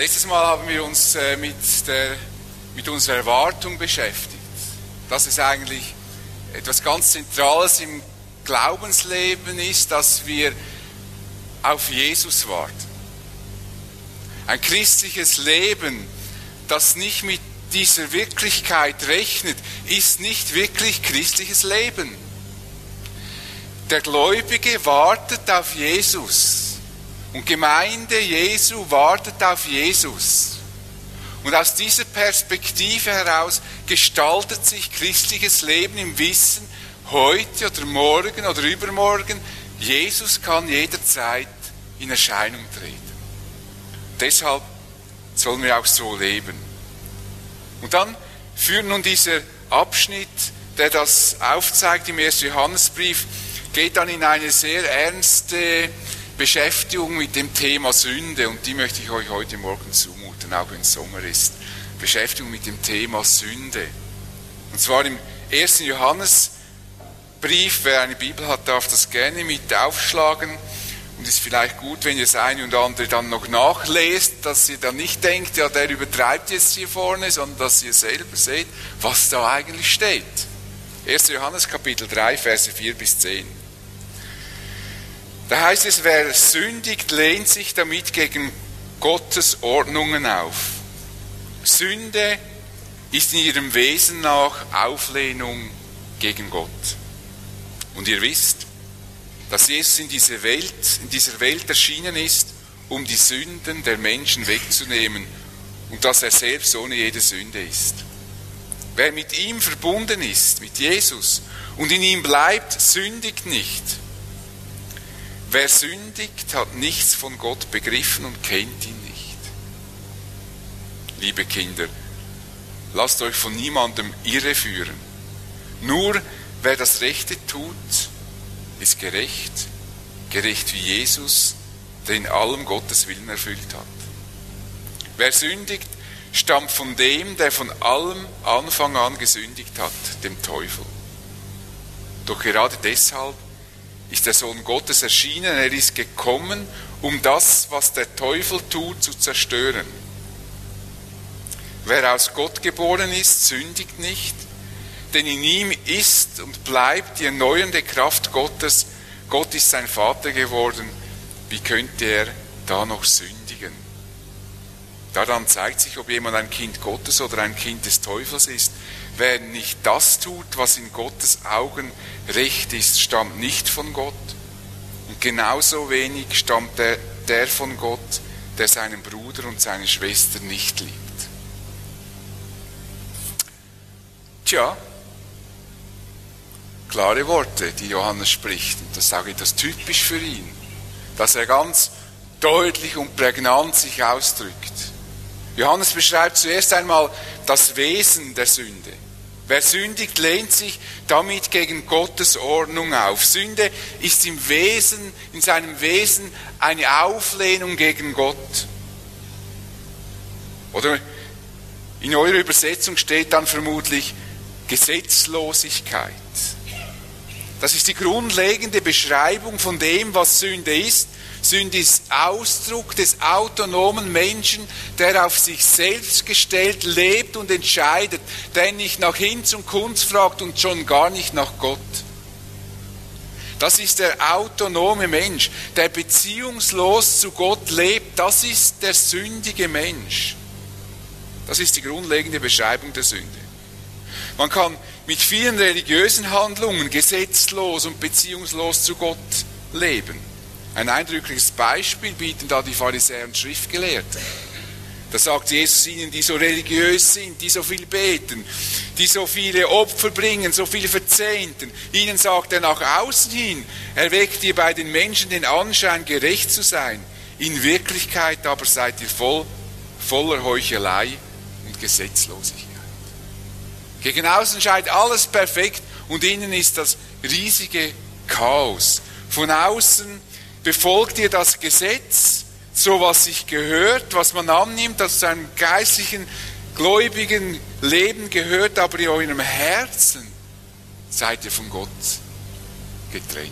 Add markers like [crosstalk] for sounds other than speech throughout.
Letztes Mal haben wir uns äh, mit, der, mit unserer Erwartung beschäftigt. Das ist eigentlich etwas ganz Zentrales im Glaubensleben ist, dass wir auf Jesus warten. Ein christliches Leben, das nicht mit dieser Wirklichkeit rechnet, ist nicht wirklich christliches Leben. Der Gläubige wartet auf Jesus. Und Gemeinde Jesu wartet auf Jesus. Und aus dieser Perspektive heraus gestaltet sich christliches Leben im Wissen, heute oder morgen oder übermorgen, Jesus kann jederzeit in Erscheinung treten. Deshalb sollen wir auch so leben. Und dann führt nun dieser Abschnitt, der das aufzeigt im 1. Johannesbrief, geht dann in eine sehr ernste Beschäftigung mit dem Thema Sünde und die möchte ich euch heute Morgen zumuten, auch wenn es Sommer ist. Beschäftigung mit dem Thema Sünde. Und zwar im 1. Johannesbrief, wer eine Bibel hat, darf das gerne mit aufschlagen und ist vielleicht gut, wenn ihr das eine und andere dann noch nachlest, dass ihr dann nicht denkt, ja, der übertreibt jetzt hier vorne, sondern dass ihr selber seht, was da eigentlich steht. 1. Johannes Kapitel 3, Verse 4 bis 10. Da heißt es, wer sündigt, lehnt sich damit gegen Gottes Ordnungen auf. Sünde ist in ihrem Wesen nach Auflehnung gegen Gott. Und ihr wisst, dass Jesus in dieser Welt, in dieser Welt erschienen ist, um die Sünden der Menschen wegzunehmen und dass er selbst ohne jede Sünde ist. Wer mit ihm verbunden ist, mit Jesus, und in ihm bleibt, sündigt nicht. Wer sündigt, hat nichts von Gott begriffen und kennt ihn nicht. Liebe Kinder, lasst euch von niemandem irreführen. Nur wer das Rechte tut, ist gerecht, gerecht wie Jesus, der in allem Gottes Willen erfüllt hat. Wer sündigt, stammt von dem, der von allem Anfang an gesündigt hat, dem Teufel. Doch gerade deshalb ist der Sohn Gottes erschienen. Er ist gekommen, um das, was der Teufel tut, zu zerstören. Wer aus Gott geboren ist, sündigt nicht, denn in ihm ist und bleibt die erneuernde Kraft Gottes. Gott ist sein Vater geworden. Wie könnte er da noch sündigen? Daran zeigt sich, ob jemand ein Kind Gottes oder ein Kind des Teufels ist. Wer nicht das tut, was in Gottes Augen recht ist, stammt nicht von Gott. Und genauso wenig stammt der, der von Gott, der seinen Bruder und seine Schwester nicht liebt. Tja, klare Worte, die Johannes spricht. Und das sage ich das typisch für ihn, dass er ganz deutlich und prägnant sich ausdrückt. Johannes beschreibt zuerst einmal das Wesen der Sünde. Wer sündigt, lehnt sich damit gegen Gottes Ordnung auf. Sünde ist im Wesen, in seinem Wesen eine Auflehnung gegen Gott. Oder in eurer Übersetzung steht dann vermutlich Gesetzlosigkeit. Das ist die grundlegende Beschreibung von dem, was Sünde ist. Sünde ist Ausdruck des autonomen Menschen, der auf sich selbst gestellt lebt und entscheidet, der nicht nach Hinz und Kunst fragt und schon gar nicht nach Gott. Das ist der autonome Mensch, der beziehungslos zu Gott lebt. Das ist der sündige Mensch. Das ist die grundlegende Beschreibung der Sünde. Man kann mit vielen religiösen Handlungen gesetzlos und beziehungslos zu Gott leben. Ein eindrückliches Beispiel bieten da die Pharisäer und Schriftgelehrten. Da sagt Jesus ihnen, die so religiös sind, die so viel beten, die so viele Opfer bringen, so viele Verzehnten. Ihnen sagt er nach außen hin, er weckt ihr bei den Menschen den Anschein, gerecht zu sein. In Wirklichkeit aber seid ihr voll, voller Heuchelei und Gesetzlosigkeit. Gegen außen scheint alles perfekt und innen ist das riesige Chaos. Von außen befolgt ihr das Gesetz, so was sich gehört, was man annimmt, das zu einem geistlichen, gläubigen Leben gehört, aber in eurem Herzen seid ihr von Gott getrennt.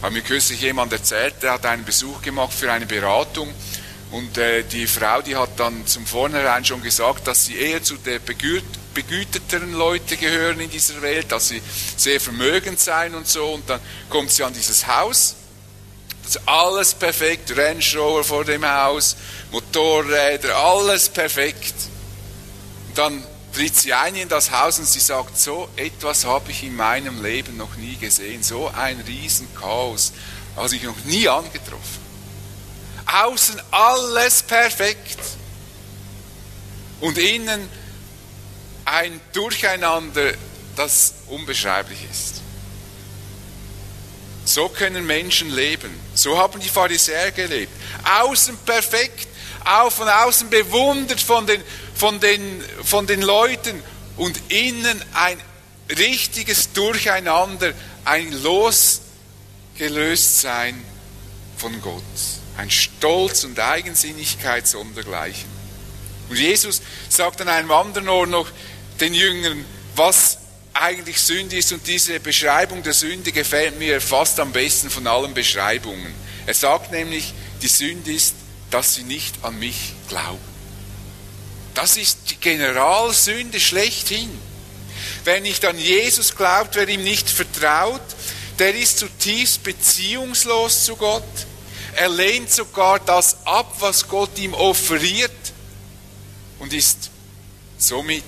Hat mir kürzlich jemand erzählt, der hat einen Besuch gemacht für eine Beratung Und äh, die Frau, die hat dann zum Vornherein schon gesagt, dass sie eher zu der begüt begüterteren Leute gehören in dieser Welt, dass sie sehr vermögend seien und so. Und dann kommt sie an dieses Haus. Das ist alles perfekt, Range Rover vor dem Haus, Motorräder, alles perfekt. Und dann tritt sie ein in das Haus und sie sagt, so etwas habe ich in meinem Leben noch nie gesehen, so ein Riesenchaos, habe ich noch nie angetroffen. Außen alles perfekt und innen ein Durcheinander, das unbeschreiblich ist. So können Menschen leben. So haben die Pharisäer gelebt. Außen perfekt, auch von außen bewundert von den, von den, von den Leuten und innen ein richtiges Durcheinander, ein Losgelöstsein von Gott. Ein Stolz und Eigensinnigkeit sondergleichen. Und Jesus sagt an einem anderen Ort noch den Jüngern, was eigentlich Sünde ist. Und diese Beschreibung der Sünde gefällt mir fast am besten von allen Beschreibungen. Er sagt nämlich, die Sünde ist, dass sie nicht an mich glauben. Das ist die Generalsünde schlechthin. Wer nicht an Jesus glaubt, wer ihm nicht vertraut, der ist zutiefst beziehungslos zu Gott. Er lehnt sogar das ab, was Gott ihm offeriert und ist somit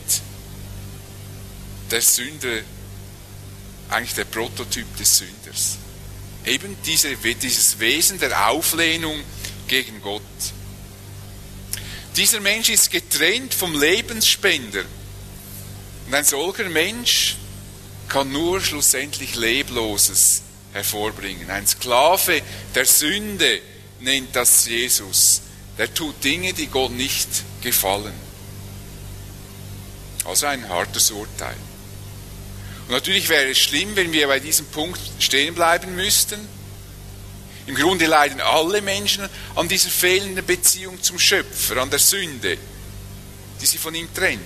der Sünder, eigentlich der Prototyp des Sünders. Eben diese, dieses Wesen der Auflehnung gegen Gott. Dieser Mensch ist getrennt vom Lebensspender. Und ein solcher Mensch kann nur schlussendlich Lebloses hervorbringen. Ein Sklave der Sünde nennt das Jesus. Der tut Dinge, die Gott nicht gefallen. Also ein hartes Urteil. Und natürlich wäre es schlimm, wenn wir bei diesem Punkt stehen bleiben müssten. Im Grunde leiden alle Menschen an dieser fehlenden Beziehung zum Schöpfer, an der Sünde, die sie von ihm trennt.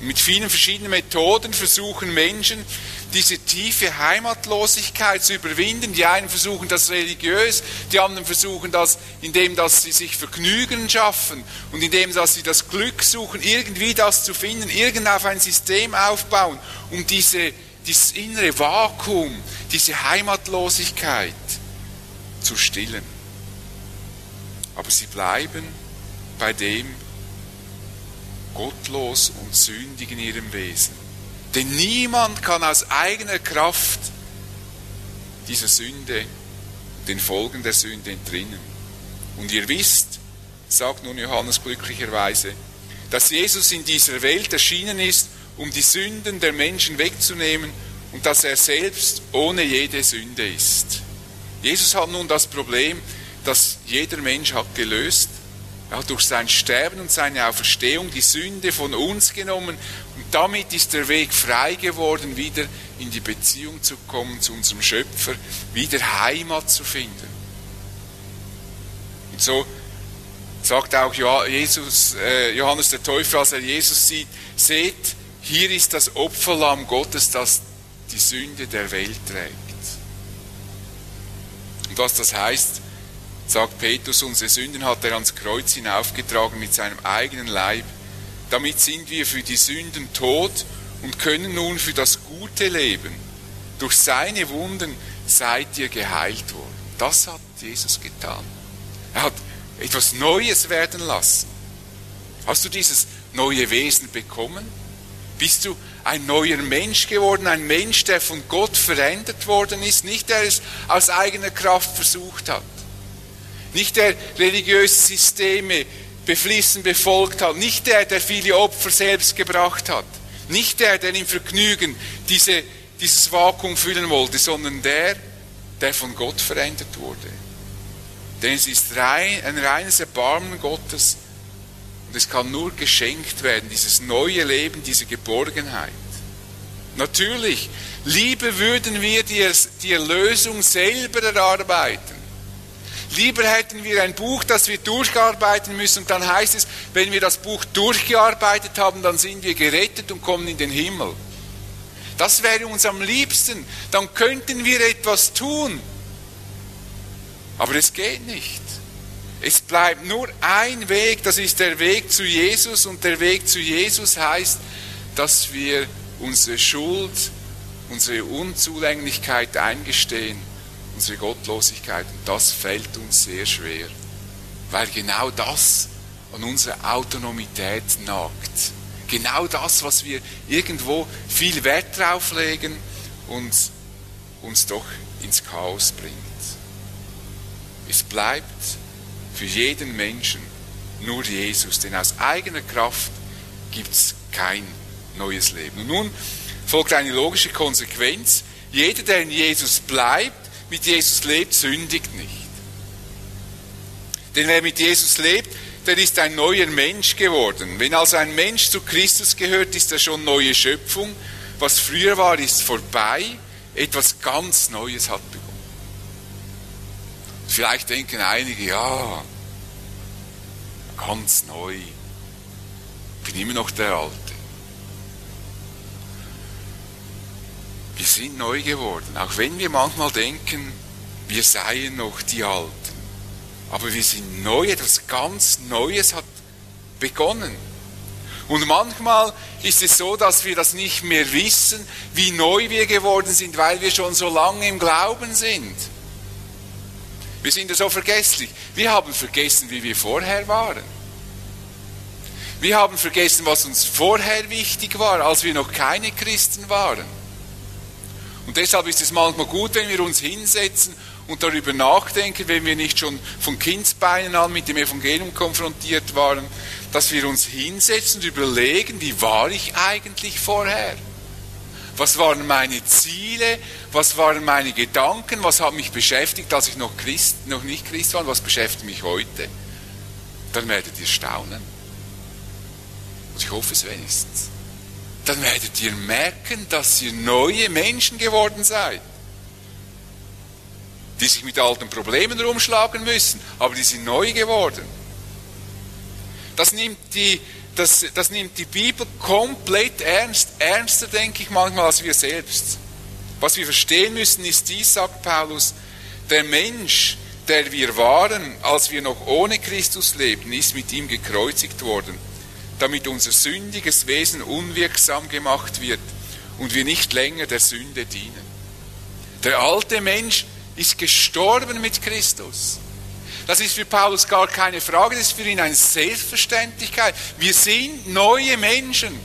Mit vielen verschiedenen Methoden versuchen Menschen, diese tiefe Heimatlosigkeit zu überwinden. Die einen versuchen das religiös, die anderen versuchen das, indem dass sie sich Vergnügen schaffen und indem dass sie das Glück suchen, irgendwie das zu finden, irgend auf ein System aufbauen, um diese, dieses innere Vakuum, diese Heimatlosigkeit zu stillen. Aber sie bleiben bei dem, gottlos und sündig in ihrem Wesen. Denn niemand kann aus eigener Kraft dieser Sünde, den Folgen der Sünde entrinnen. Und ihr wisst, sagt nun Johannes glücklicherweise, dass Jesus in dieser Welt erschienen ist, um die Sünden der Menschen wegzunehmen und dass er selbst ohne jede Sünde ist. Jesus hat nun das Problem, das jeder Mensch hat gelöst er hat durch sein Sterben und seine Auferstehung die Sünde von uns genommen damit ist der Weg frei geworden, wieder in die Beziehung zu kommen zu unserem Schöpfer, wieder Heimat zu finden. Und so sagt auch Jesus, äh, Johannes der Täufer, als er Jesus sieht, seht, hier ist das Opferlamm Gottes, das die Sünde der Welt trägt. Und was das heißt, sagt Petrus, unsere Sünden hat er ans Kreuz hinaufgetragen mit seinem eigenen Leib. Damit sind wir für die Sünden tot und können nun für das gute Leben. Durch seine Wunden seid ihr geheilt worden. Das hat Jesus getan. Er hat etwas Neues werden lassen. Hast du dieses neue Wesen bekommen? Bist du ein neuer Mensch geworden, ein Mensch, der von Gott verändert worden ist, nicht der es aus eigener Kraft versucht hat? Nicht der religiöse Systeme beflissen befolgt hat. Nicht der, der viele Opfer selbst gebracht hat. Nicht der, der im Vergnügen diese, dieses Vakuum füllen wollte, sondern der, der von Gott verändert wurde. Denn es ist rein, ein reines Erbarmen Gottes und es kann nur geschenkt werden, dieses neue Leben, diese Geborgenheit. Natürlich, lieber würden wir die, die Erlösung selber erarbeiten. Lieber hätten wir ein Buch, das wir durcharbeiten müssen und dann heißt es, wenn wir das Buch durchgearbeitet haben, dann sind wir gerettet und kommen in den Himmel. Das wäre uns am liebsten. Dann könnten wir etwas tun. Aber es geht nicht. Es bleibt nur ein Weg, das ist der Weg zu Jesus und der Weg zu Jesus heißt, dass wir unsere Schuld, unsere Unzulänglichkeit eingestehen, unsere Gottlosigkeit und das fällt uns sehr schwer, weil genau das an unserer Autonomität nagt. Genau das, was wir irgendwo viel Wert drauf legen und uns doch ins Chaos bringt. Es bleibt für jeden Menschen nur Jesus, denn aus eigener Kraft gibt es kein neues Leben. Und nun folgt eine logische Konsequenz. Jeder, der in Jesus bleibt, mit Jesus lebt, sündigt nicht. Denn wer mit Jesus lebt, der ist ein neuer Mensch geworden. Wenn also ein Mensch zu Christus gehört, ist er schon neue Schöpfung. Was früher war, ist vorbei. Etwas ganz Neues hat begonnen. Vielleicht denken einige, ja, ganz neu. Ich bin immer noch der Alte. Wir sind neu geworden, auch wenn wir manchmal denken, wir seien noch die Alten. Aber wir sind neu, etwas ganz Neues hat begonnen. Und manchmal ist es so, dass wir das nicht mehr wissen, wie neu wir geworden sind, weil wir schon so lange im Glauben sind. Wir sind ja so vergesslich. Wir haben vergessen, wie wir vorher waren. Wir haben vergessen, was uns vorher wichtig war, als wir noch keine Christen waren. Und deshalb ist es manchmal gut, wenn wir uns hinsetzen und darüber nachdenken, wenn wir nicht schon von Kindsbeinen an mit dem Evangelium konfrontiert waren, dass wir uns hinsetzen und überlegen, wie war ich eigentlich vorher? Was waren meine Ziele? Was waren meine Gedanken? Was hat mich beschäftigt, als ich noch, Christ, noch nicht Christ war? Was beschäftigt mich heute? Dann werdet ihr staunen. Und ich hoffe es wenigstens. Dann werdet ihr merken, dass ihr neue Menschen geworden seid. Die sich mit alten Problemen rumschlagen müssen, aber die sind neu geworden. Das nimmt die das, das nimmt die Bibel komplett ernst, ernster, denke ich manchmal, als wir selbst. Was wir verstehen müssen, ist dies, sagt Paulus, der Mensch, der wir waren, als wir noch ohne Christus lebten, ist mit ihm gekreuzigt worden, damit unser sündiges Wesen unwirksam gemacht wird und wir nicht länger der Sünde dienen. Der alte Mensch ist gestorben mit Christus. Das ist für Paulus gar keine Frage, das ist für ihn eine Selbstverständlichkeit. Wir sind neue Menschen.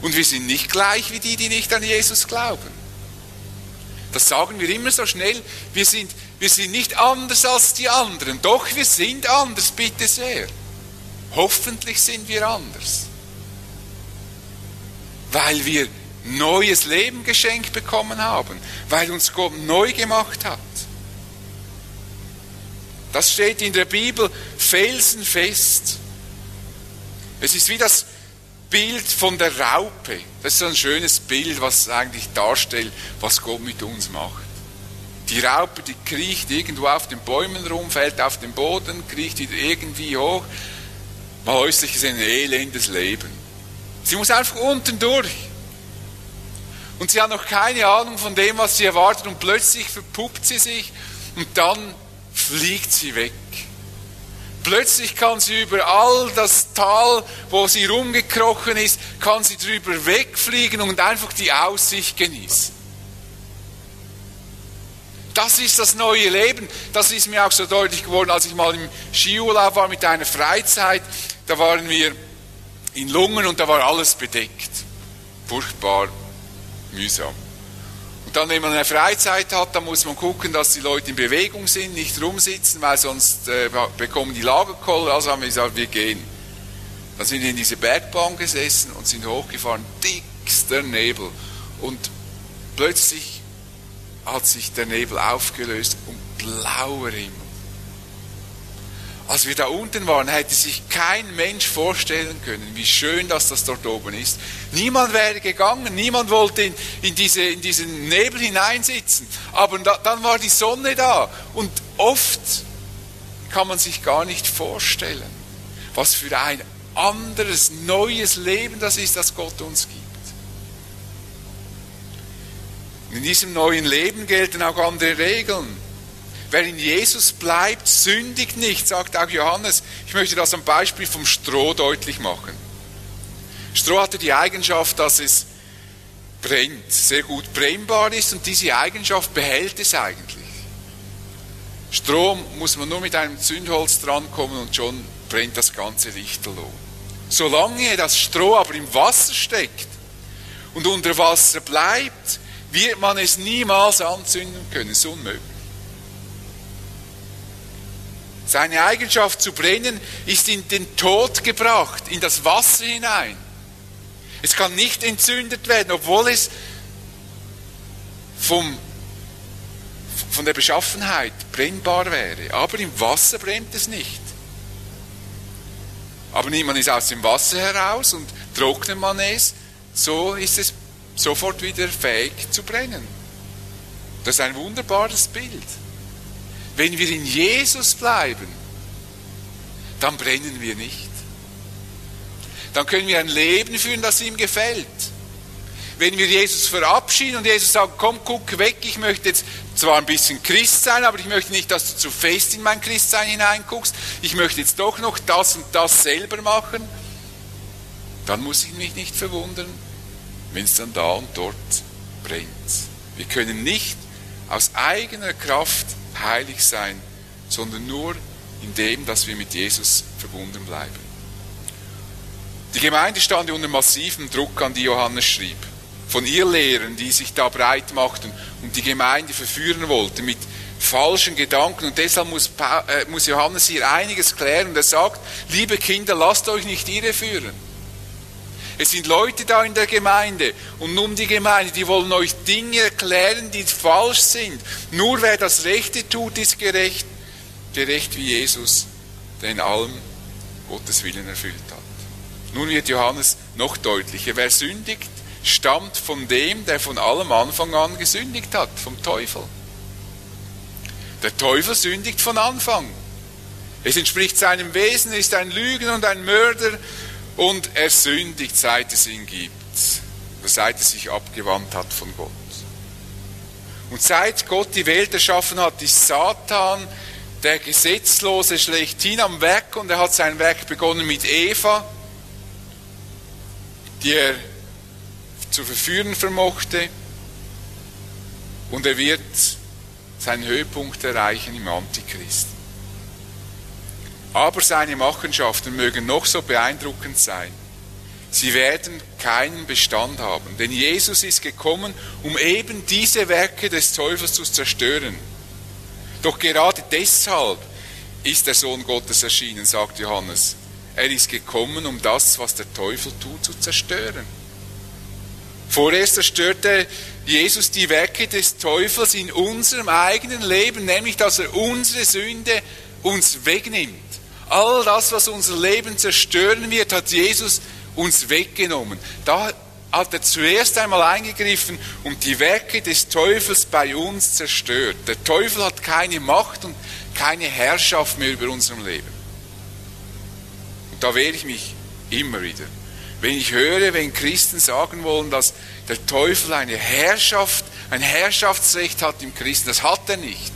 Und wir sind nicht gleich wie die, die nicht an Jesus glauben. Das sagen wir immer so schnell. Wir sind, wir sind nicht anders als die anderen. Doch wir sind anders, bitte sehr. Hoffentlich sind wir anders. Weil wir neues Leben geschenkt bekommen haben. Weil uns Gott neu gemacht hat. Das steht in der Bibel felsenfest. Es ist wie das Bild von der Raupe. Das ist ein schönes Bild, was eigentlich darstellt, was Gott mit uns macht. Die Raupe, die kriecht irgendwo auf den Bäumen rum, fällt auf den Boden, kriecht wieder irgendwie hoch. Mal häuslich ist ein elendes Leben. Sie muss einfach unten durch. Und sie hat noch keine Ahnung von dem, was sie erwartet und plötzlich verpuppt sie sich und dann fliegt sie weg. Plötzlich kann sie über all das Tal, wo sie rumgekrochen ist, kann sie drüber wegfliegen und einfach die Aussicht genießen. Das ist das neue Leben. Das ist mir auch so deutlich geworden, als ich mal im Skiurlaub war mit einer Freizeit. Da waren wir in Lungen und da war alles bedeckt. Furchtbar mühsam. Und dann, wenn man eine Freizeit hat, dann muss man gucken, dass die Leute in Bewegung sind, nicht rumsitzen, weil sonst äh, bekommen die Lagerkoller. Also haben wir gesagt, wir gehen. Dann sind wir in diese Bergbahn gesessen und sind hochgefahren, dickster Nebel. Und plötzlich hat sich der Nebel aufgelöst und blauer Himmel. Als wir da unten waren, hätte sich kein Mensch vorstellen können, wie schön dass das dort oben ist. Niemand wäre gegangen, niemand wollte in, in, diese, in diesen Nebel hineinsitzen. Aber da, dann war die Sonne da. Und oft kann man sich gar nicht vorstellen, was für ein anderes, neues Leben das ist, das Gott uns gibt. In diesem neuen Leben gelten auch andere Regeln. Wer in Jesus bleibt, sündigt nicht, sagt auch Johannes. Ich möchte das am Beispiel vom Stroh deutlich machen. Stroh hatte die Eigenschaft, dass es brennt, sehr gut brennbar ist und diese Eigenschaft behält es eigentlich. Strom muss man nur mit einem Zündholz drankommen und schon brennt das ganze Lichterloh. Solange das Stroh aber im Wasser steckt und unter Wasser bleibt, wird man es niemals anzünden können. Es ist unmöglich. Seine Eigenschaft zu brennen ist in den Tod gebracht, in das Wasser hinein. Es kann nicht entzündet werden, obwohl es vom, von der Beschaffenheit brennbar wäre. Aber im Wasser brennt es nicht. Aber man es aus dem Wasser heraus und trocknet man es, so ist es sofort wieder fähig zu brennen. Das ist ein wunderbares Bild. Wenn wir in Jesus bleiben, dann brennen wir nicht. Dann können wir ein Leben führen, das ihm gefällt. Wenn wir Jesus verabschieden und Jesus sagt, komm, guck weg, ich möchte jetzt zwar ein bisschen Christ sein, aber ich möchte nicht, dass du zu fest in mein Christsein hineinguckst. Ich möchte jetzt doch noch das und das selber machen. Dann muss ich mich nicht verwundern, wenn es dann da und dort brennt. Wir können nicht aus eigener Kraft heilig sein, sondern nur in dem, dass wir mit Jesus verbunden bleiben. Die Gemeinde stand unter massivem Druck an die Johannes schrieb. Von ihr Lehren, die sich da breit machten und die Gemeinde verführen wollten mit falschen Gedanken. Und deshalb muss, äh, Johannes hier einiges klären. Er sagt, liebe Kinder, lasst euch nicht irreführen. Es sind Leute da in der Gemeinde und nun die Gemeinde, die wollen euch Dinge erklären, die falsch sind. Nur wer das Rechte tut, ist gerecht, gerecht wie Jesus, der in allem Gottes Willen erfüllt hat. Nun wird Johannes noch deutlicher. Wer sündigt, stammt von dem, der von allem Anfang an gesündigt hat, vom Teufel. Der Teufel sündigt von Anfang. Es entspricht seinem Wesen, ist ein Lügner und ein Mörder und er sündigt, seit es ihn gibt, seit er sich abgewandt hat von Gott. Und seit Gott die Welt erschaffen hat, ist Satan der Gesetzlose schlechthin am Werk und er hat sein Werk begonnen mit Eva, die er zu verführen vermochte und er wird seinen Höhepunkt erreichen im Antichristen. Aber seine Machenschaften mögen noch so beeindruckend sein. Sie werden keinen Bestand haben, denn Jesus ist gekommen, um eben diese Werke des Teufels zu zerstören. Doch gerade deshalb ist der Sohn Gottes erschienen, sagt Johannes. Er ist gekommen, um das, was der Teufel tut, zu zerstören. Vorerst zerstörte Jesus die Werke des Teufels in unserem eigenen Leben, nämlich dass er unsere Sünde uns wegnimmt. All das, was unser Leben zerstören wird, hat Jesus uns weggenommen. Da hat er zuerst einmal eingegriffen und die Werke des Teufels bei uns zerstört. Der Teufel hat keine Macht und keine Herrschaft mehr über unserem Leben. Und da wehre ich mich immer wieder. Wenn ich höre, wenn Christen sagen wollen, dass der Teufel eine Herrschaft, ein Herrschaftsrecht hat im Christen, das hat er nicht.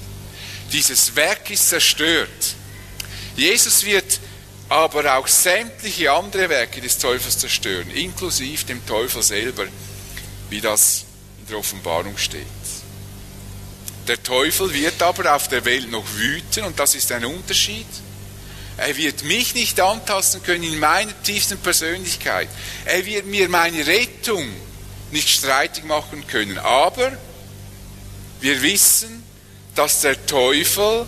Dieses Werk ist zerstört. Jesus wird aber auch sämtliche andere Werke des Teufels zerstören, inklusive dem Teufel selber, wie das in der Offenbarung steht. Der Teufel wird aber auf der Welt noch wüten und das ist ein Unterschied. Er wird mich nicht antasten können in meiner tiefsten Persönlichkeit. Er wird mir meine Rettung nicht streitig machen können. Aber wir wissen, dass der Teufel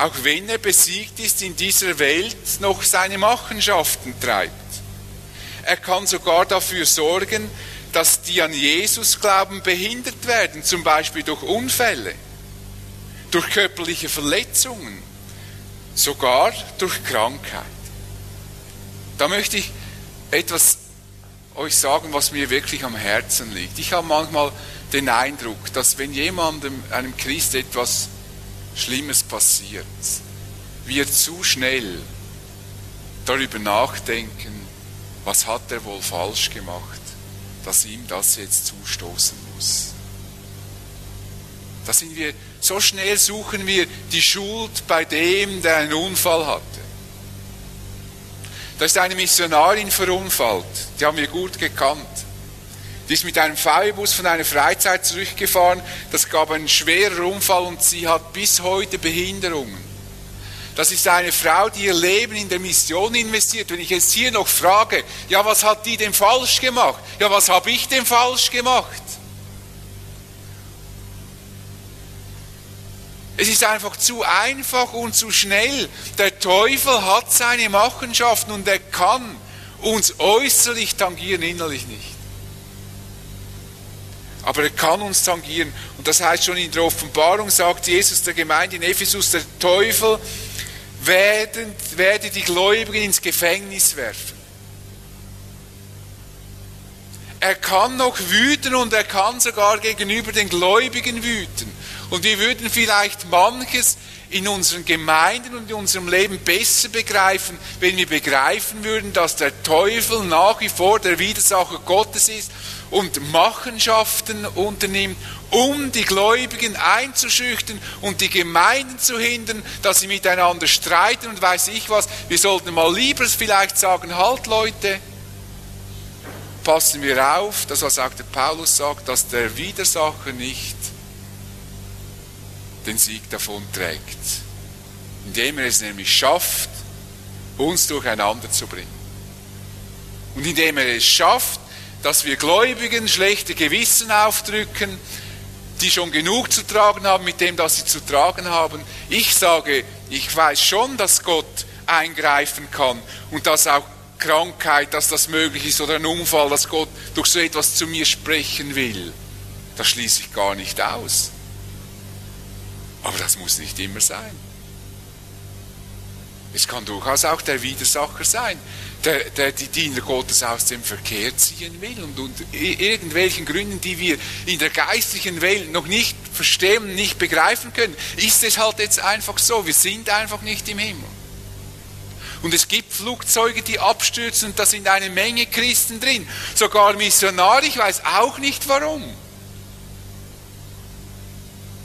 auch wenn er besiegt ist, in dieser Welt noch seine Machenschaften treibt. Er kann sogar dafür sorgen, dass die an Jesus glauben behindert werden, zum Beispiel durch Unfälle, durch körperliche Verletzungen, sogar durch Krankheit. Da möchte ich etwas euch sagen, was mir wirklich am Herzen liegt. Ich habe manchmal den Eindruck, dass wenn jemandem, einem Christ etwas Schlimmes passiert, wir zu schnell darüber nachdenken, was hat er wohl falsch gemacht, dass ihm das jetzt zustoßen muss. Da sind wir So schnell suchen wir die Schuld bei dem, der einen Unfall hatte. Da ist eine Missionarin verunfallt, die haben wir gut gekannt. Die ist mit einem VW-Bus von einer Freizeit zurückgefahren, das gab einen schweren Unfall und sie hat bis heute Behinderungen. Das ist eine Frau, die ihr Leben in der Mission investiert. Wenn ich jetzt hier noch frage, ja, was hat die denn falsch gemacht? Ja, was habe ich denn falsch gemacht? Es ist einfach zu einfach und zu schnell. Der Teufel hat seine Machenschaften und er kann uns äußerlich tangieren, innerlich nicht. Aber er kann uns tangieren. Und das heißt schon in der Offenbarung, sagt Jesus der Gemeinde in Ephesus, der Teufel werden, werde die Gläubigen ins Gefängnis werfen. Er kann noch wüten und er kann sogar gegenüber den Gläubigen wüten. Und wir würden vielleicht manches in unseren Gemeinden und in unserem Leben besser begreifen, wenn wir begreifen würden, dass der Teufel nach wie vor der Widersacher Gottes ist und Machenschaften unternimmt, um die Gläubigen einzuschüchtern und die Gemeinden zu hindern, dass sie miteinander streiten und weiß ich was. Wir sollten mal lieber vielleicht sagen, halt Leute, passen wir auf, das was auch der Paulus sagt, dass der Widersacher nicht den Sieg davon trägt, indem er es nämlich schafft, uns durcheinander zu bringen. Und indem er es schafft, dass wir Gläubigen schlechte Gewissen aufdrücken, die schon genug zu tragen haben mit dem, was sie zu tragen haben. Ich sage, ich weiß schon, dass Gott eingreifen kann und dass auch Krankheit, dass das möglich ist oder ein Unfall, dass Gott durch so etwas zu mir sprechen will. Das schließe ich gar nicht aus. Aber das muss nicht immer sein. Es kann durchaus auch der Widersacher sein, der, der, die Diener Gottes aus dem Verkehr ziehen will und unter irgendwelchen Gründen, die wir in der geistlichen Welt noch nicht verstehen, nicht begreifen können, ist es halt jetzt einfach so. Wir sind einfach nicht im Himmel. Und es gibt Flugzeuge, die abstürzen und da sind eine Menge Christen drin. Sogar Missionare, ich weiß auch nicht warum.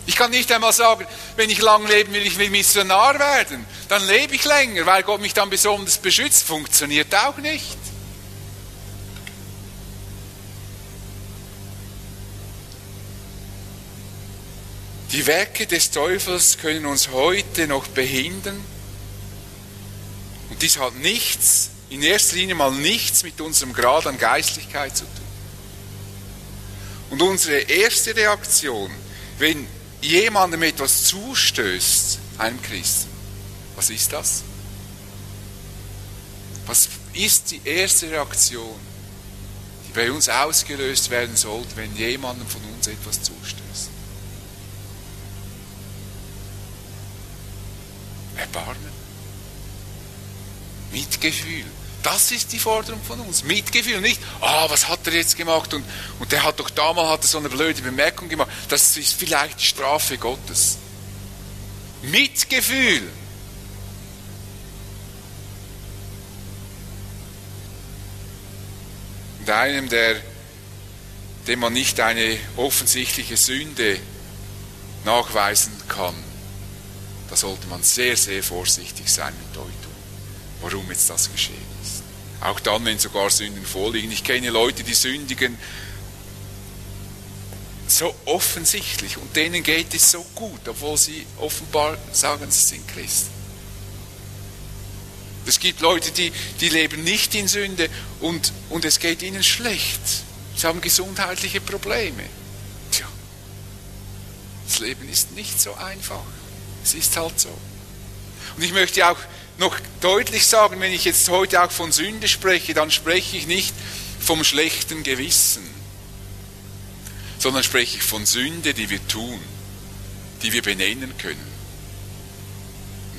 Ich kann nicht einmal sagen, wenn ich lang leben will, ich will Missionar werden, dann lebe ich länger, weil Gott mich dann besonders beschützt. Funktioniert auch nicht. Die Werke des Teufels können uns heute noch behindern. Und dies hat nichts, in erster Linie mal nichts mit unserem Grad an Geistlichkeit zu tun. Und unsere erste Reaktion, wenn jemandem etwas zustößt, einem Christen, was ist das? Was ist die erste Reaktion, die bei uns ausgelöst werden sollte, wenn jemandem von uns etwas zustößt? Erbarmen. Mitgefühl. Das ist die Forderung von uns. Mitgefühl, nicht, ah, was hat er jetzt gemacht und, und der hat doch damals hat er so eine blöde Bemerkung gemacht. Das ist vielleicht Strafe Gottes. Mitgefühl. Und einem, der, dem man nicht eine offensichtliche Sünde nachweisen kann, da sollte man sehr, sehr vorsichtig sein mit Deutung, warum jetzt das geschehen auch dann, wenn sogar Sünden vorliegen. Ich kenne Leute, die sündigen so offensichtlich und denen geht es so gut, obwohl sie offenbar sagen, sie sind Christen. Es gibt Leute, die, die leben nicht in Sünde und, und es geht ihnen schlecht. Sie haben gesundheitliche Probleme. Tja, das Leben ist nicht so einfach. Es ist halt so. Und ich möchte auch noch deutlich sagen, wenn ich jetzt heute auch von Sünde spreche, dann spreche ich nicht vom schlechten Gewissen, sondern spreche ich von Sünde, die wir tun, die wir benennen können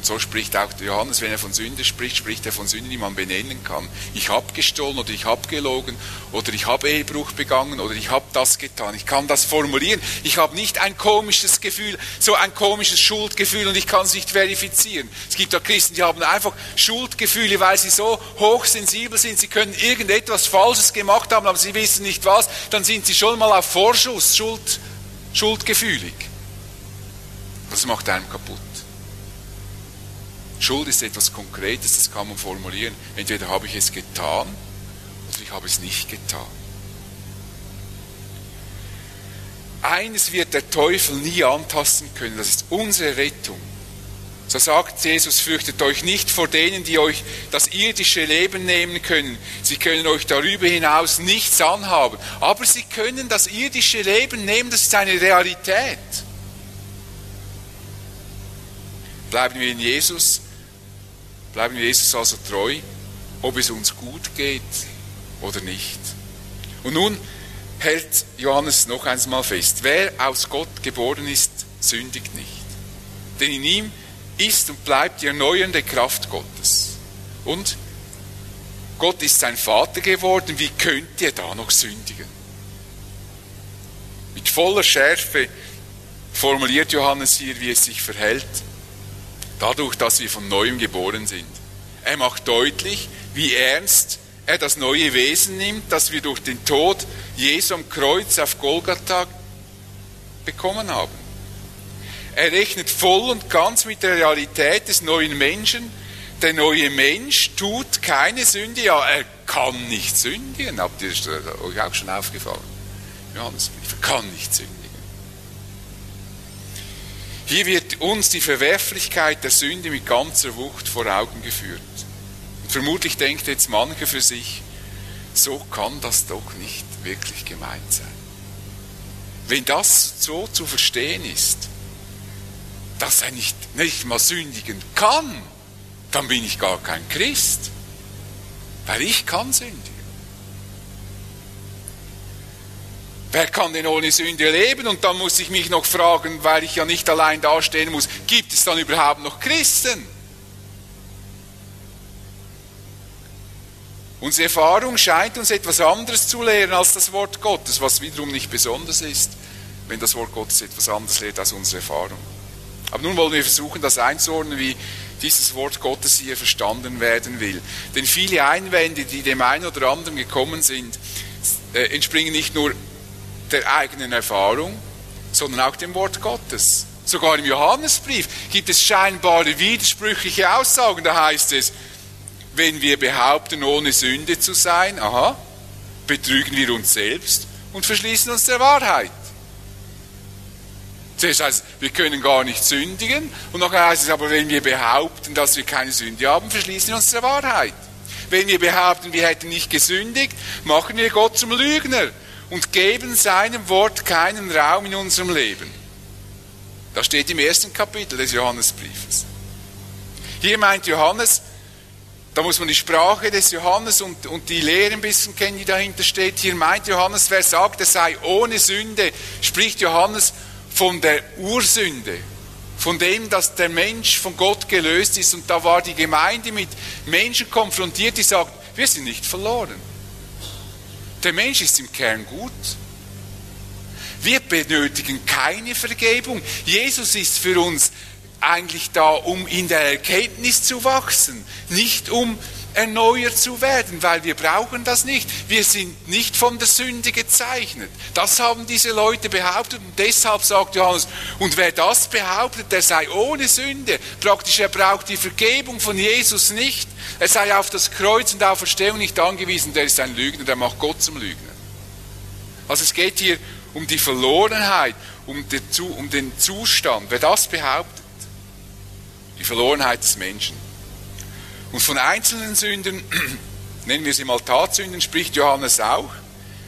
so spricht auch Johannes, wenn er von Sünde spricht, spricht er von Sünden, die man benennen kann. Ich habe gestohlen oder ich habe gelogen oder ich habe Ehebruch begangen oder ich habe das getan. Ich kann das formulieren. Ich habe nicht ein komisches Gefühl, so ein komisches Schuldgefühl und ich kann es nicht verifizieren. Es gibt auch Christen, die haben einfach Schuldgefühle, weil sie so hochsensibel sind. Sie können irgendetwas Falsches gemacht haben, aber sie wissen nicht was. Dann sind sie schon mal auf Vorschuss schuld, schuldgefühlig. Das macht einem kaputt. Schuld ist etwas Konkretes, das kann man formulieren. Entweder habe ich es getan oder ich habe es nicht getan. Eines wird der Teufel nie antasten können, das ist unsere Rettung. So sagt Jesus, fürchtet euch nicht vor denen, die euch das irdische Leben nehmen können. Sie können euch darüber hinaus nichts anhaben. Aber sie können das irdische Leben nehmen, das ist eine Realität. Bleiben wir in Jesus, bleiben wir Jesus also treu, ob es uns gut geht oder nicht. Und nun hält Johannes noch einmal fest, wer aus Gott geboren ist, sündigt nicht. Denn in ihm ist und bleibt die erneuernde Kraft Gottes. Und Gott ist sein Vater geworden, wie könnt ihr da noch sündigen? Mit voller Schärfe formuliert Johannes hier, wie es sich verhält, dadurch, dass wir von neuem geboren sind. Er macht deutlich, wie ernst er das neue Wesen nimmt, das wir durch den Tod Jesu am Kreuz auf Golgatha bekommen haben. Er rechnet voll und ganz mit der Realität des neuen Menschen. Der neue Mensch tut keine Sünde, ja, er kann nicht sündigen. Habt ihr euch auch schon aufgefallen? Johannesbrief, er kann nicht sündigen. Hier wird uns die Verwerflichkeit der Sünde mit ganzer Wucht vor Augen geführt. Und vermutlich denkt jetzt mancher für sich, so kann das doch nicht wirklich gemeint sein. Wenn das so zu verstehen ist, dass er nicht, nicht mal sündigen kann, dann bin ich gar kein Christ. Weil ich kann sündigen. Wer kann denn ohne Sünde leben? Und dann muss ich mich noch fragen, weil ich ja nicht allein dastehen muss, gibt es dann überhaupt noch Christen? Unsere Erfahrung scheint uns etwas anderes zu lehren als das Wort Gottes, was wiederum nicht besonders ist, wenn das Wort Gottes etwas anderes lehrt als unsere Erfahrung. Aber nun wollen wir versuchen, das einzuordnen, wie dieses Wort Gottes hier verstanden werden will. Denn viele Einwände, die dem einen oder anderen gekommen sind, äh, entspringen nicht nur der eigenen Erfahrung, sondern auch dem Wort Gottes. Sogar im Johannesbrief gibt es scheinbare widersprüchliche Aussagen. Da heißt es, wenn wir behaupten, ohne Sünde zu sein, aha, betrügen wir uns selbst und verschließen uns der Wahrheit. Zuerst heißt es, wir können gar nicht sündigen. Und nachher heißt es aber, wenn wir behaupten, dass wir keine Sünde haben, verschließen wir uns der Wahrheit. Wenn wir behaupten, wir hätten nicht gesündigt, machen wir Gott zum Lügner und geben seinem Wort keinen Raum in unserem Leben. Das steht im ersten Kapitel des Johannesbriefes. Hier meint Johannes, da muss man die Sprache des Johannes und, und die Lehre ein bisschen kennen, die dahinter steht. Hier meint Johannes, wer sagt, er sei ohne Sünde, spricht Johannes von der Ursünde, von dem, dass der Mensch von Gott gelöst ist. Und da war die Gemeinde mit Menschen konfrontiert, die sagt, wir sind nicht verloren. Der Mensch ist im Kern gut. Wir benötigen keine Vergebung. Jesus ist für uns eigentlich da, um in der Erkenntnis zu wachsen, nicht um erneuert zu werden, weil wir brauchen das nicht. Wir sind nicht von der Sünde gezeichnet. Das haben diese Leute behauptet und deshalb sagt Johannes, und wer das behauptet, der sei ohne Sünde. Praktisch, er braucht die Vergebung von Jesus nicht. Er sei auf das Kreuz und auf Verstehung nicht angewiesen, der ist ein Lügner, der macht Gott zum Lügner. Also es geht hier um die Verlorenheit, um den Zustand. Wer das behauptet, die Verlorenheit des Menschen. Und von einzelnen Sünden, [clears throat] nennen wir sie mal Tatsünden, spricht Johannes auch.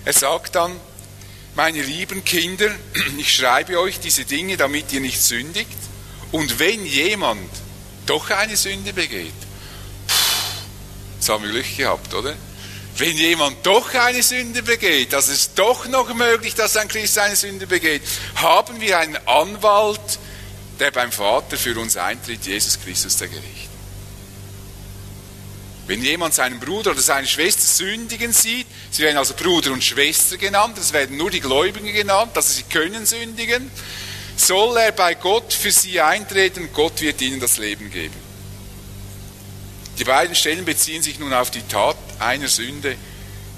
Er sagt dann, meine lieben Kinder, [clears throat] ich schreibe euch diese Dinge, damit ihr nicht sündigt. Und wenn jemand doch eine Sünde begeht, jetzt haben wir Glück gehabt, oder? Wenn jemand doch eine Sünde begeht, dass es doch noch möglich, dass ein Christ eine Sünde begeht, haben wir einen Anwalt, der beim Vater für uns eintritt, Jesus Christus der Gericht. Wenn jemand seinen Bruder oder seine Schwester sündigen sieht, sie werden also Bruder und Schwester genannt, das werden nur die Gläubigen genannt, also sie können sündigen, soll er bei Gott für sie eintreten, Gott wird ihnen das Leben geben. Die beiden Stellen beziehen sich nun auf die Tat einer Sünde.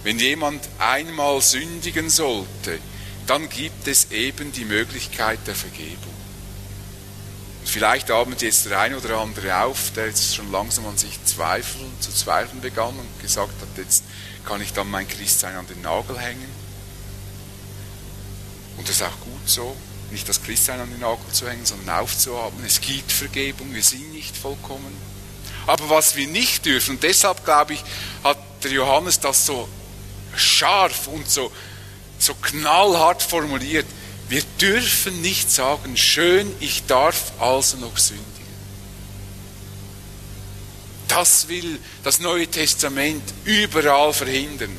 Wenn jemand einmal sündigen sollte, dann gibt es eben die Möglichkeit der Vergebung. Vielleicht atmet jetzt der eine oder andere auf, der jetzt schon langsam an sich zweifeln, zu zweifeln begann und gesagt hat, jetzt kann ich dann mein Christsein an den Nagel hängen. Und das ist auch gut so, nicht das Christsein an den Nagel zu hängen, sondern aufzuhaben. Es gibt Vergebung, wir sind nicht vollkommen. Aber was wir nicht dürfen, und deshalb glaube ich, hat der Johannes das so scharf und so, so knallhart formuliert, wir dürfen nicht sagen, schön, ich darf also noch sündigen. Das will das Neue Testament überall verhindern.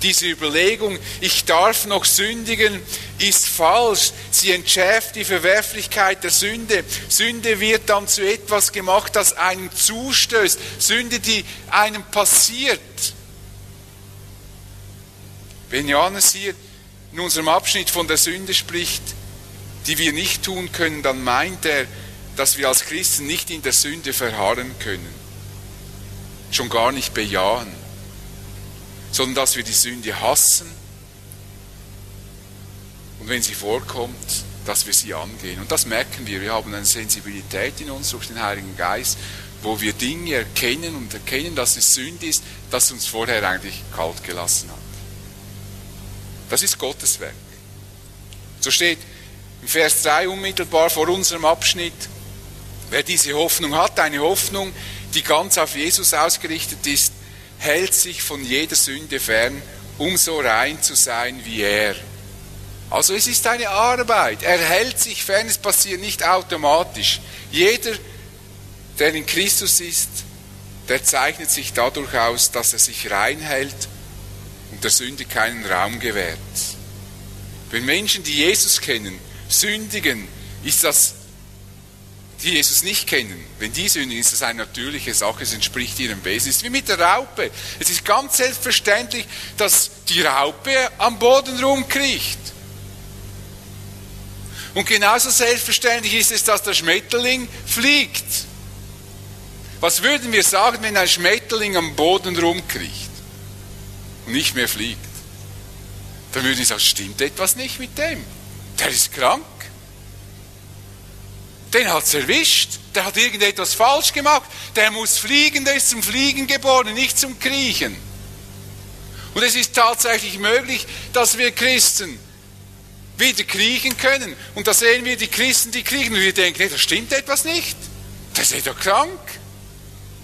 Diese Überlegung, ich darf noch sündigen, ist falsch. Sie entschärft die Verwerflichkeit der Sünde. Sünde wird dann zu etwas gemacht, das einem zustößt. Sünde, die einem passiert. Wenn Johannes hier in unserem Abschnitt von der Sünde spricht, die wir nicht tun können, dann meint er, dass wir als Christen nicht in der Sünde verharren können, schon gar nicht bejahen, sondern dass wir die Sünde hassen und wenn sie vorkommt, dass wir sie angehen. Und das merken wir. Wir haben eine Sensibilität in uns durch den Heiligen Geist, wo wir Dinge erkennen und erkennen, dass es Sünde ist, das uns vorher eigentlich kalt gelassen hat. Das ist Gottes Werk. So steht im Vers 3 unmittelbar vor unserem Abschnitt, wer diese Hoffnung hat, eine Hoffnung, die ganz auf Jesus ausgerichtet ist, hält sich von jeder Sünde fern, um so rein zu sein wie er. Also es ist eine Arbeit. Er hält sich fern, es passiert nicht automatisch. Jeder, der in Christus ist, der zeichnet sich dadurch aus, dass er sich reinhält und der Sünde keinen Raum gewährt. Wenn Menschen, die Jesus kennen, sündigen, ist das, die Jesus nicht kennen, wenn die sündigen, ist das eine natürliche Sache, es entspricht ihrem Wesen. Es ist wie mit der Raupe. Es ist ganz selbstverständlich, dass die Raupe am Boden rumkriecht. Und genauso selbstverständlich ist es, dass der Schmetterling fliegt. Was würden wir sagen, wenn ein Schmetterling am Boden rumkriecht? Nicht mehr fliegt, dann würde ich sagen, stimmt etwas nicht mit dem. Der ist krank. Den hat es erwischt. Der hat irgendetwas falsch gemacht. Der muss fliegen, der ist zum Fliegen geboren, nicht zum Kriechen. Und es ist tatsächlich möglich, dass wir Christen wieder kriechen können. Und da sehen wir die Christen, die kriechen. Und wir denken, nee, da stimmt etwas nicht. Der ist doch krank.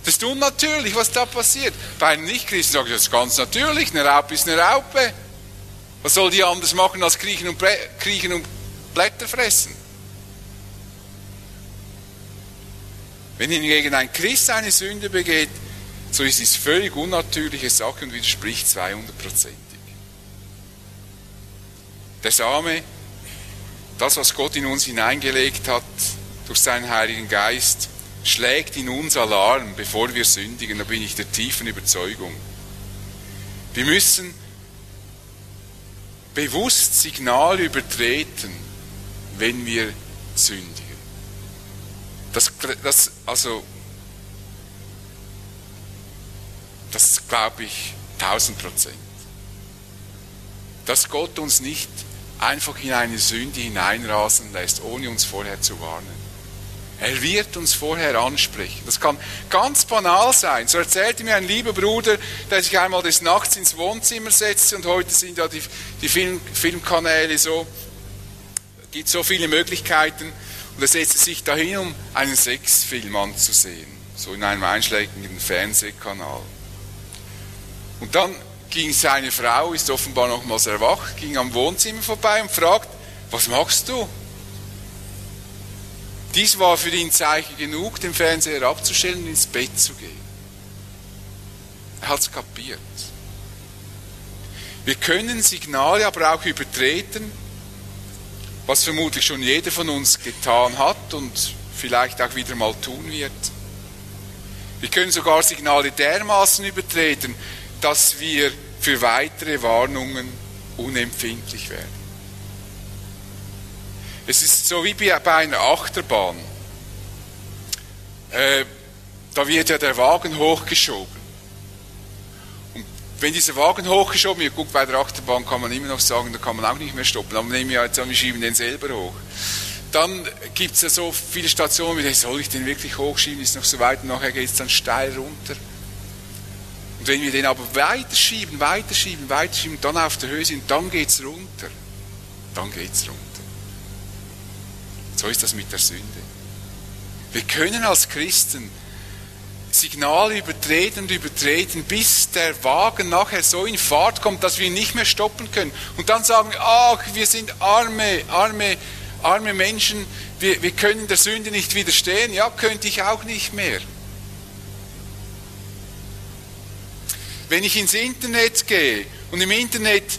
Das ist unnatürlich, was da passiert. Bei einem Nichtchristen sagen, das ist ganz natürlich, eine Raupe ist eine Raupe. Was soll die anders machen als kriechen und, kriechen und Blätter fressen? Wenn hingegen ein Christ eine Sünde begeht, so ist es völlig unnatürliche Sache und widerspricht 200-prozentig. Der Same, das, was Gott in uns hineingelegt hat, durch seinen Heiligen Geist, schlägt in uns Alarm, bevor wir sündigen, da bin ich der tiefen Überzeugung. Wir müssen bewusst Signal übertreten, wenn wir sündigen. Das, das also, das glaube ich tausend Prozent. Dass Gott uns nicht einfach in eine Sünde hineinrasen lässt, ohne uns vorher zu warnen. Er wird uns vorher ansprechen. Das kann ganz banal sein. So erzählte mir ein lieber Bruder, der sich einmal des Nachts ins Wohnzimmer setzte und heute sind ja die, die Film, Filmkanäle so, gibt so viele Möglichkeiten und er setzte sich dahin, um einen Sexfilm anzusehen, so in einem einschlägigen Fernsehkanal. Und dann ging seine Frau, ist offenbar nochmals erwacht, ging am Wohnzimmer vorbei und fragt, was machst du? Dies war für ihn Zeichen genug, den Fernseher abzustellen und ins Bett zu gehen. Er hat es kapiert. Wir können Signale aber auch übertreten, was vermutlich schon jeder von uns getan hat und vielleicht auch wieder mal tun wird. Wir können sogar Signale dermaßen übertreten, dass wir für weitere Warnungen unempfindlich werden. Es ist so wie bei einer Achterbahn. Äh, da wird ja der Wagen hochgeschoben. Und wenn dieser Wagen hochgeschoben wird, gut, bei der Achterbahn kann man immer noch sagen, da kann man auch nicht mehr stoppen. Aber nehmen wir jetzt an, wir schieben den selber hoch. dann gibt es ja so viele Stationen, wie soll ich den wirklich hochschieben, ist noch so weit, und nachher geht es dann steil runter. Und wenn wir den aber weiterschieben, weiterschieben, weiterschieben, dann auf der Höhe sind, dann geht es runter. Dann geht es runter. So ist das mit der Sünde. Wir können als Christen Signale übertreten und übertreten, bis der Wagen nachher so in Fahrt kommt, dass wir ihn nicht mehr stoppen können. Und dann sagen wir, ach, wir sind arme, arme, arme Menschen, wir, wir können der Sünde nicht widerstehen. Ja, könnte ich auch nicht mehr. Wenn ich ins Internet gehe und im Internet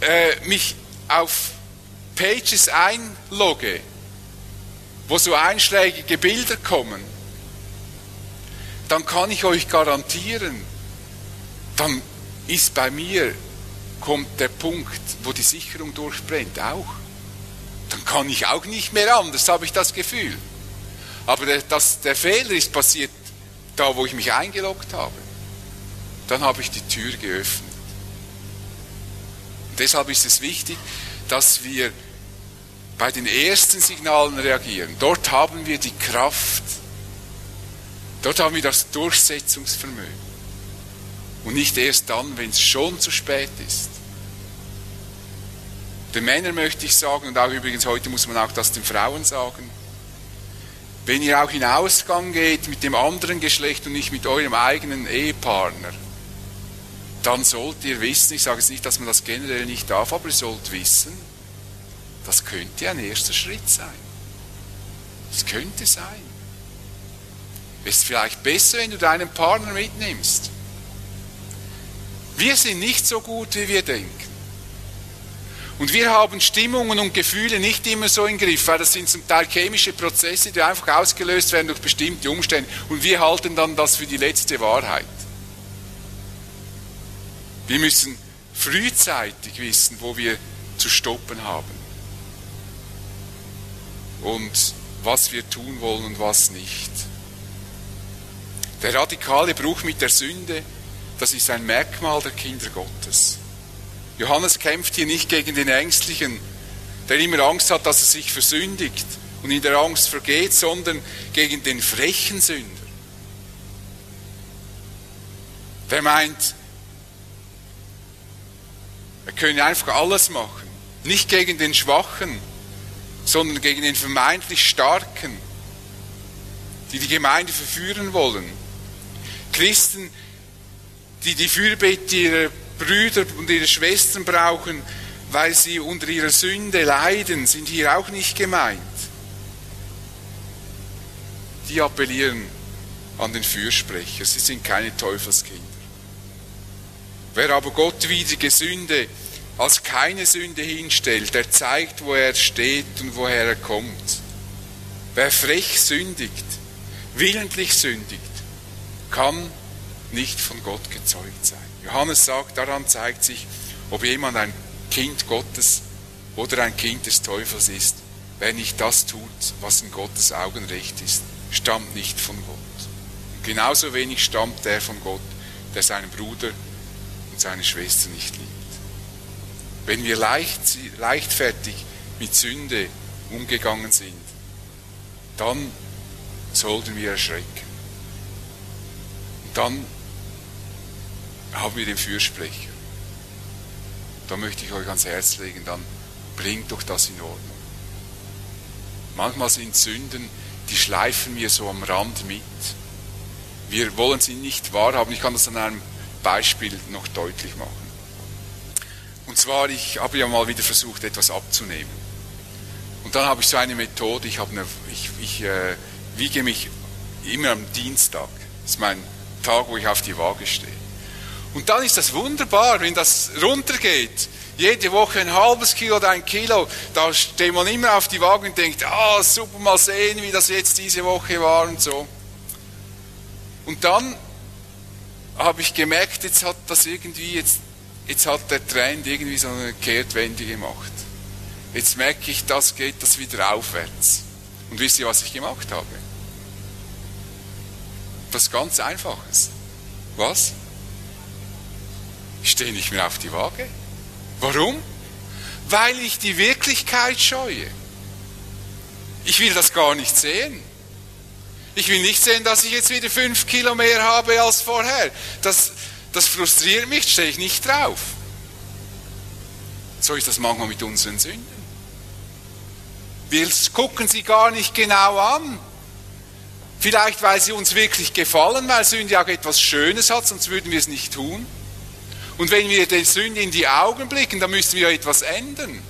äh, mich auf Pages einlogge, wo so einschlägige Bilder kommen, dann kann ich euch garantieren, dann ist bei mir, kommt der Punkt, wo die Sicherung durchbrennt, auch. Dann kann ich auch nicht mehr anders, habe ich das Gefühl. Aber der, das, der Fehler ist passiert da, wo ich mich eingeloggt habe. Dann habe ich die Tür geöffnet. Und deshalb ist es wichtig, dass wir bei den ersten Signalen reagieren. Dort haben wir die Kraft, Dort haben wir das Durchsetzungsvermögen. Und nicht erst dann, wenn es schon zu spät ist. Den Männern möchte ich sagen, und auch übrigens heute muss man auch das den Frauen sagen, wenn ihr auch in Ausgang geht mit dem anderen Geschlecht und nicht mit eurem eigenen Ehepartner, dann sollt ihr wissen, ich sage jetzt nicht, dass man das generell nicht darf, aber ihr sollt wissen, das könnte ein erster Schritt sein. Das könnte sein. Es ist vielleicht besser, wenn du deinen Partner mitnimmst. Wir sind nicht so gut, wie wir denken. Und wir haben Stimmungen und Gefühle nicht immer so im Griff, weil das sind zum Teil chemische Prozesse, die einfach ausgelöst werden durch bestimmte Umstände. Und wir halten dann das für die letzte Wahrheit. Wir müssen frühzeitig wissen, wo wir zu stoppen haben. Und was wir tun wollen und was nicht. Der radikale Bruch mit der Sünde, das ist ein Merkmal der Kinder Gottes. Johannes kämpft hier nicht gegen den Ängstlichen, der immer Angst hat, dass er sich versündigt und in der Angst vergeht, sondern gegen den frechen Sünder. Der meint, er könne einfach alles machen. Nicht gegen den Schwachen, sondern gegen den vermeintlich Starken, die die Gemeinde verführen wollen. Christen, die die Fürbitte ihrer Brüder und ihrer Schwestern brauchen, weil sie unter ihrer Sünde leiden, sind hier auch nicht gemeint. Die appellieren an den Fürsprecher, sie sind keine Teufelskinder. Wer aber gottwidrige Sünde als keine Sünde hinstellt, der zeigt, wo er steht und woher er kommt. Wer frech sündigt, willentlich sündigt, kann nicht von Gott gezeugt sein. Johannes sagt, daran zeigt sich, ob jemand ein Kind Gottes oder ein Kind des Teufels ist. Wer nicht das tut, was in Gottes Augen recht ist, stammt nicht von Gott. Und genauso wenig stammt der von Gott, der seinen Bruder und seine Schwester nicht liebt. Wenn wir leicht, leichtfertig mit Sünde umgegangen sind, dann sollten wir erschrecken dann haben wir den Fürsprecher. Da möchte ich euch ans Herz legen, dann bringt doch das in Ordnung. Manchmal sind Sünden, die schleifen wir so am Rand mit. Wir wollen sie nicht wahrhaben. Ich kann das an einem Beispiel noch deutlich machen. Und zwar, ich habe ja mal wieder versucht, etwas abzunehmen. Und dann habe ich so eine Methode, ich, habe eine, ich, ich äh, wiege mich immer am Dienstag. Das ist mein Tag, wo ich auf die Waage stehe. Und dann ist das wunderbar, wenn das runtergeht. Jede Woche ein halbes Kilo oder ein Kilo, da steht man immer auf die Waage und denkt, ah, super, mal sehen, wie das jetzt diese Woche war und so. Und dann habe ich gemerkt, jetzt hat das irgendwie, jetzt, jetzt hat der Trend irgendwie so eine Kehrtwende gemacht. Jetzt merke ich, das geht das wieder aufwärts. Und wisst ihr, was ich gemacht habe? Was ganz Einfaches. Was? Ich stehe nicht mehr auf die Waage. Warum? Weil ich die Wirklichkeit scheue. Ich will das gar nicht sehen. Ich will nicht sehen, dass ich jetzt wieder fünf Kilo mehr habe als vorher. Das, das frustriert mich, stehe ich nicht drauf. So ist das manchmal mit unseren Sünden. Wir gucken sie gar nicht genau an. Vielleicht, weil sie uns wirklich gefallen, weil Sünde auch etwas Schönes hat, sonst würden wir es nicht tun. Und wenn wir der Sünde in die Augen blicken, dann müssen wir etwas ändern.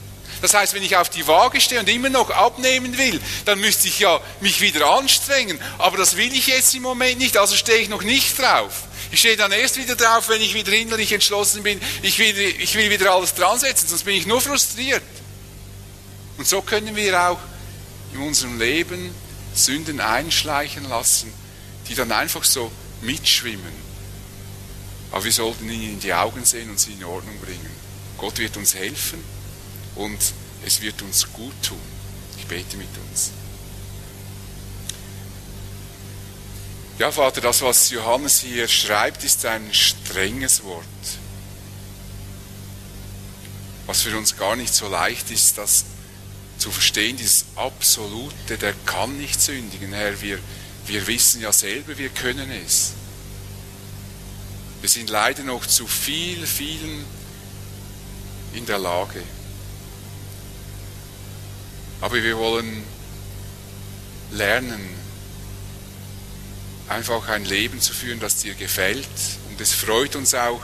Das heißt, wenn ich auf die Waage stehe und immer noch abnehmen will, dann müsste ich ja mich wieder anstrengen. Aber das will ich jetzt im Moment nicht, also stehe ich noch nicht drauf. Ich stehe dann erst wieder drauf, wenn ich wieder innerlich entschlossen bin, ich will, ich will wieder alles dran setzen, sonst bin ich nur frustriert. Und so können wir auch in unserem Leben Sünden einschleichen lassen, die dann einfach so mitschwimmen. Aber wir sollten ihnen in die Augen sehen und sie in Ordnung bringen. Gott wird uns helfen und es wird uns gut tun. Ich bete mit uns. Ja, Vater, das, was Johannes hier schreibt, ist ein strenges Wort. Was für uns gar nicht so leicht ist, das zu verstehen, dieses Absolute, der kann nicht sündigen, Herr. Wir, wir wissen ja selber, wir können es. Wir sind leider noch zu viel, vielen in der Lage. Aber wir wollen lernen, einfach ein Leben zu führen, das dir gefällt. Und es freut uns auch,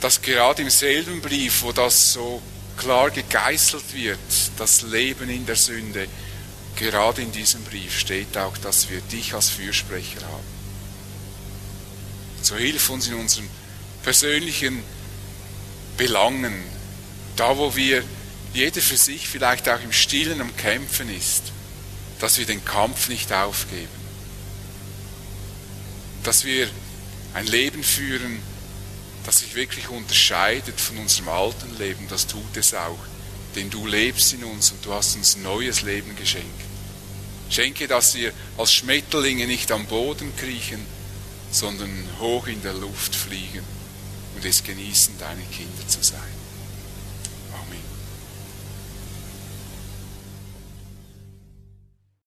dass gerade im selben Brief, wo das so klar gegeißelt wird, das Leben in der Sünde, gerade in diesem Brief steht auch, dass wir dich als Fürsprecher haben. So hilf uns in unseren persönlichen Belangen, da wo wir jeder für sich vielleicht auch im Stillen am Kämpfen ist, dass wir den Kampf nicht aufgeben. Dass wir ein Leben führen, das sich wirklich unterscheidet von unserem alten Leben, das tut es auch. Denn du lebst in uns und du hast uns neues Leben geschenkt. Schenke, dass wir als Schmetterlinge nicht am Boden kriechen, sondern hoch in der Luft fliegen und es genießen, deine Kinder zu sein.